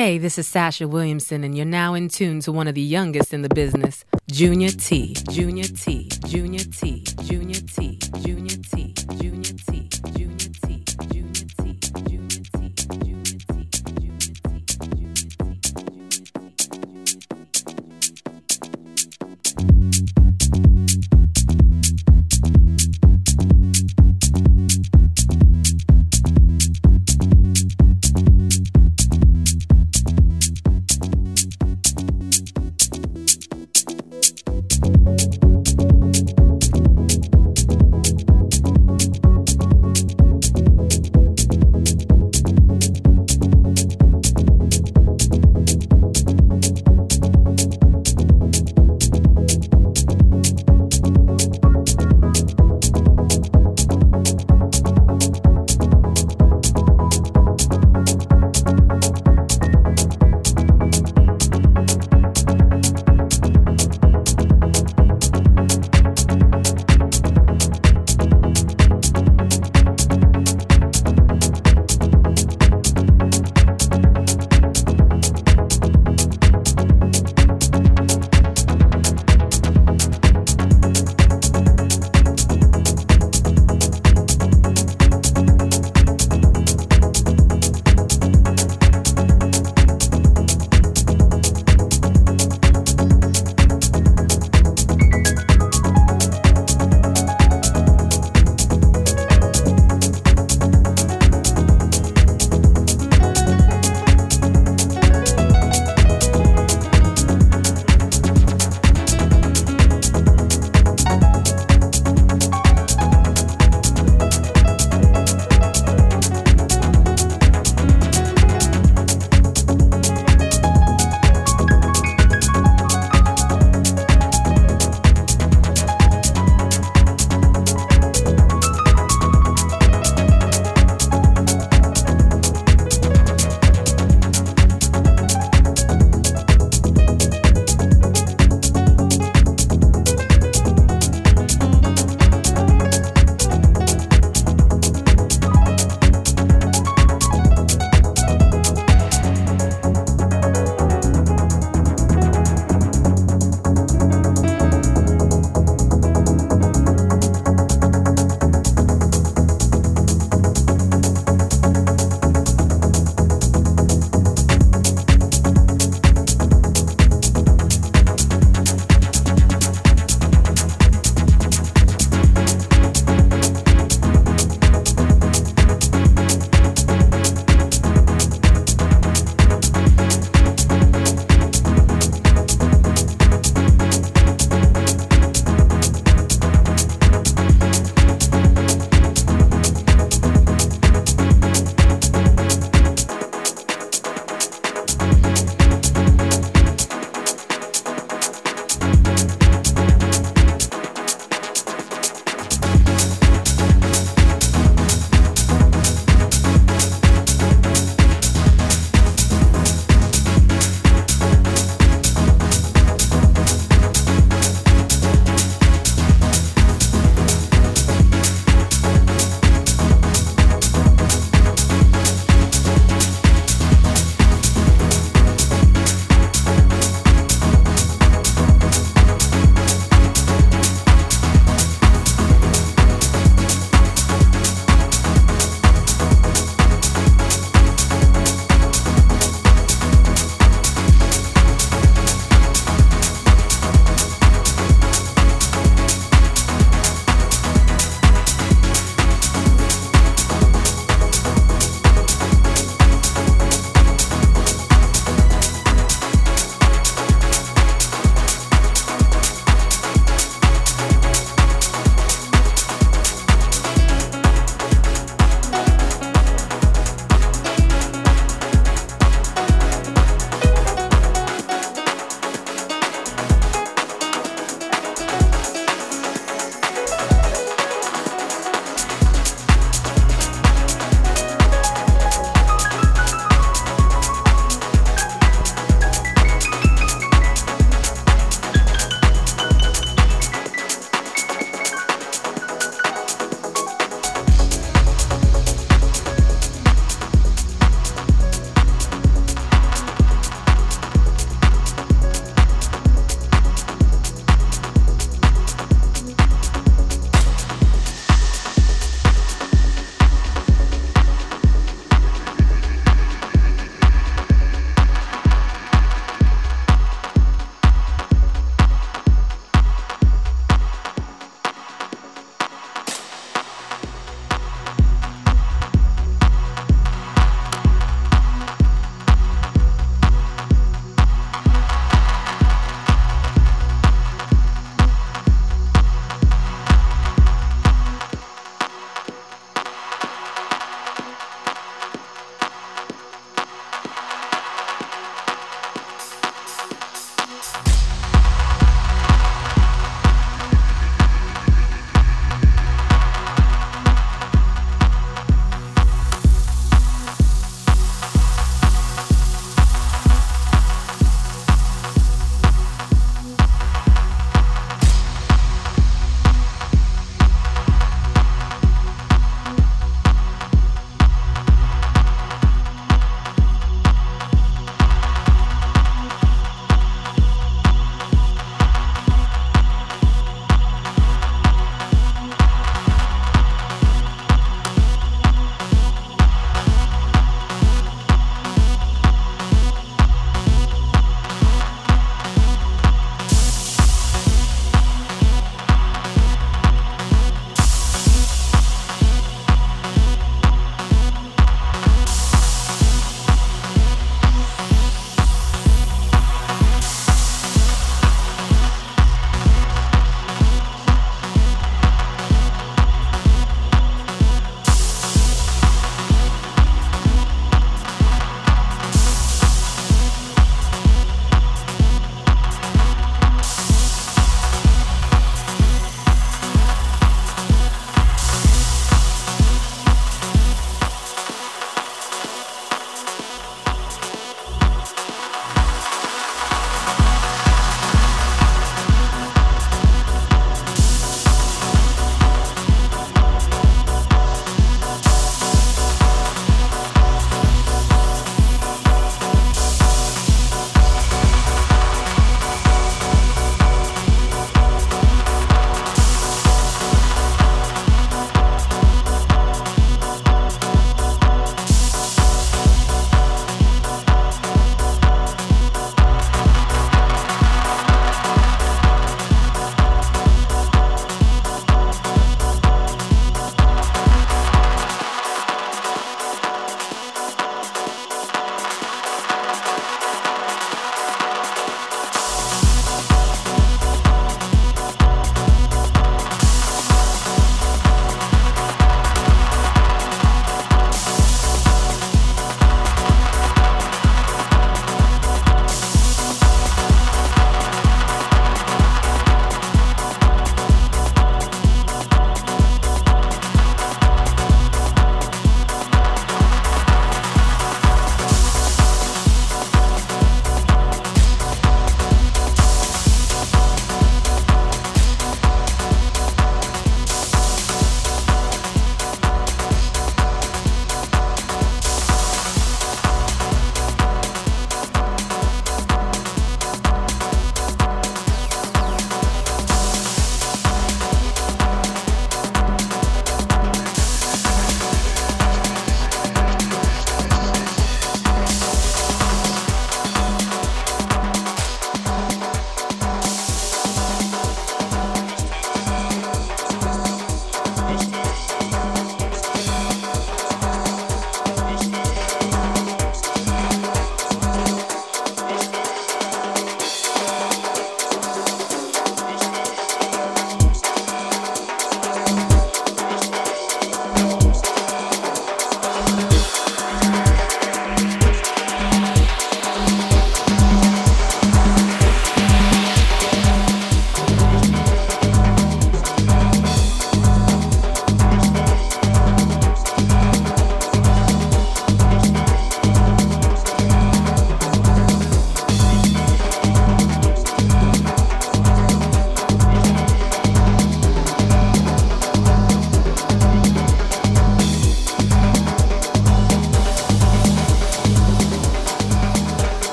Hey, this is Sasha Williamson, and you're now in tune to one of the youngest in the business, Junior T. Junior T. Junior T. Junior T. Junior T. Junior T. Junior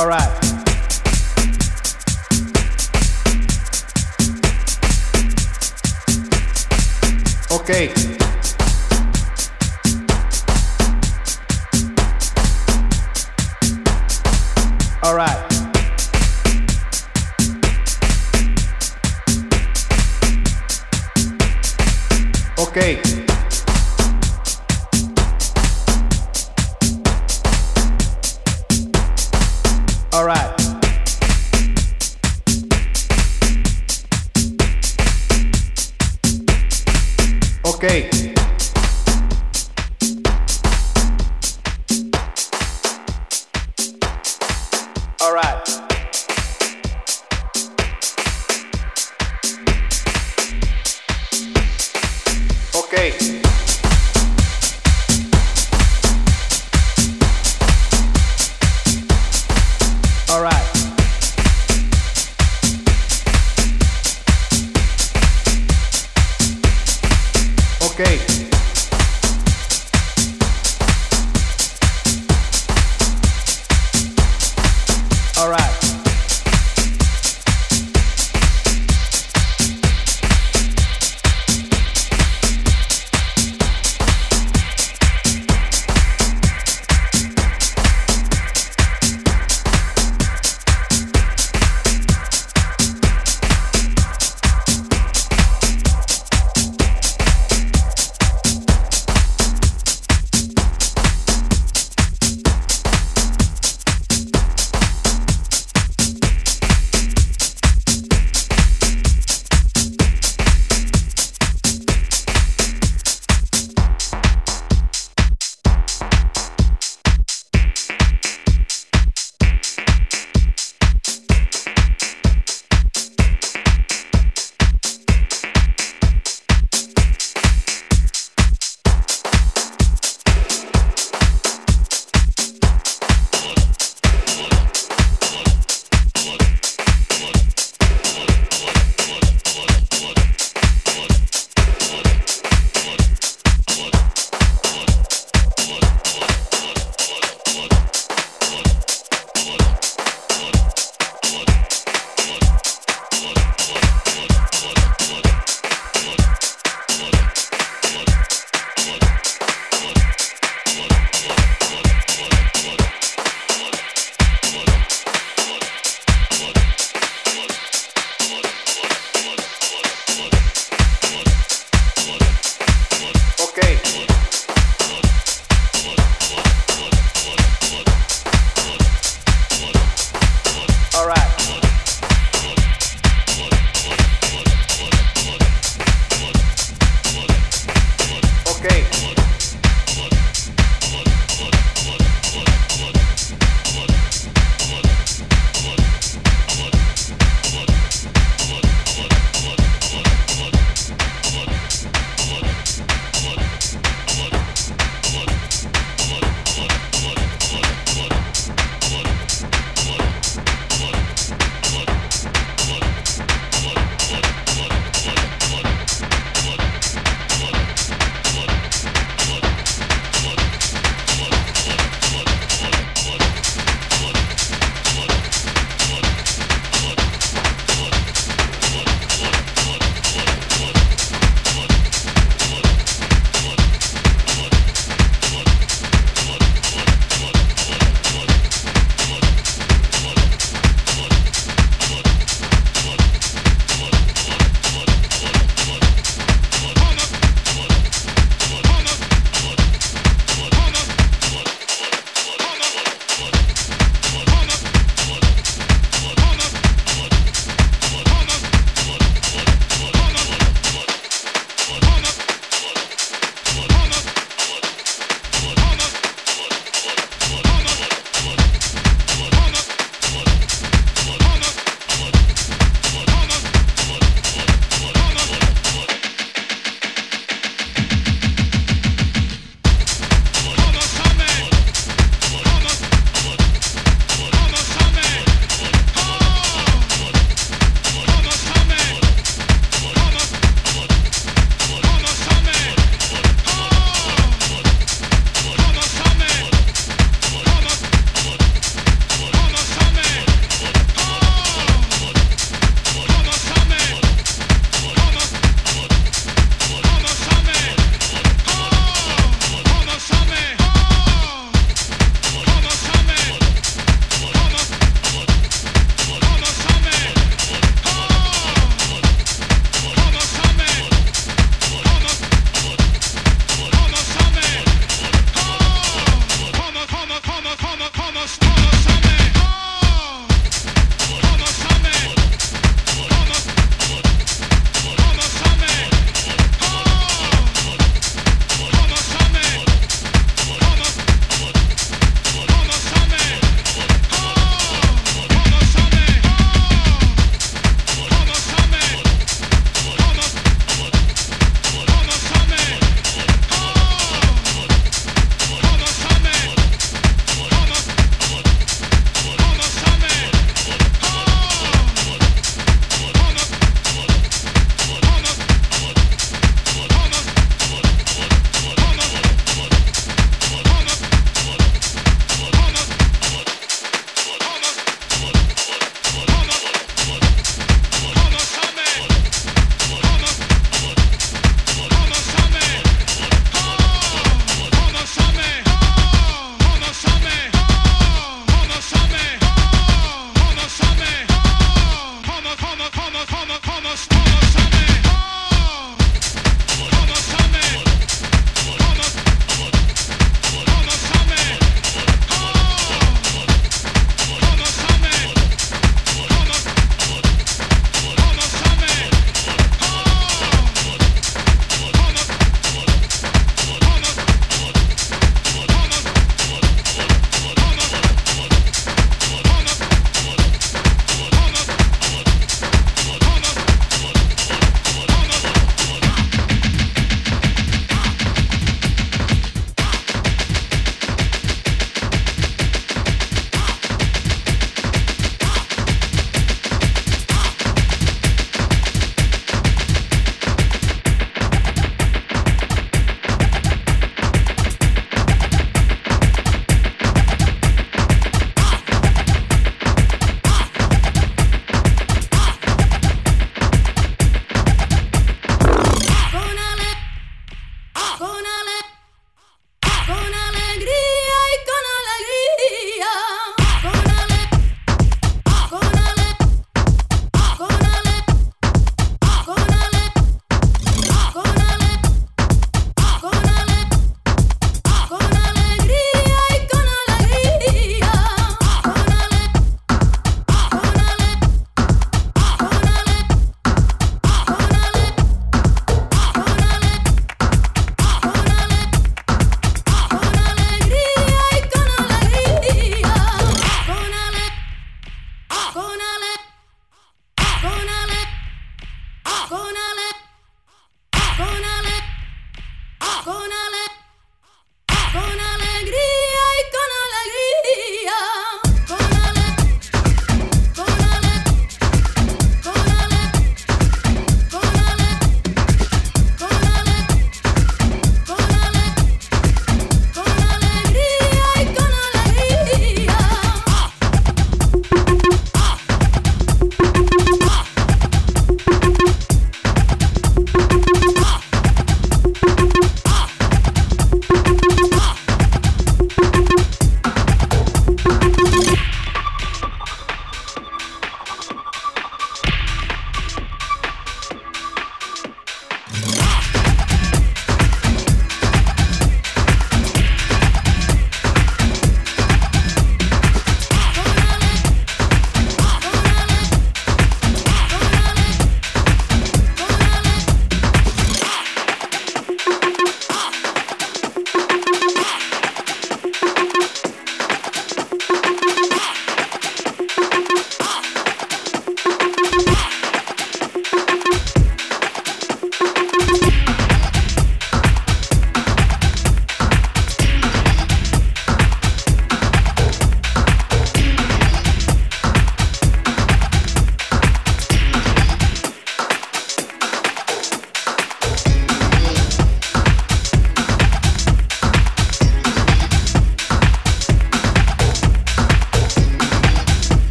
All right.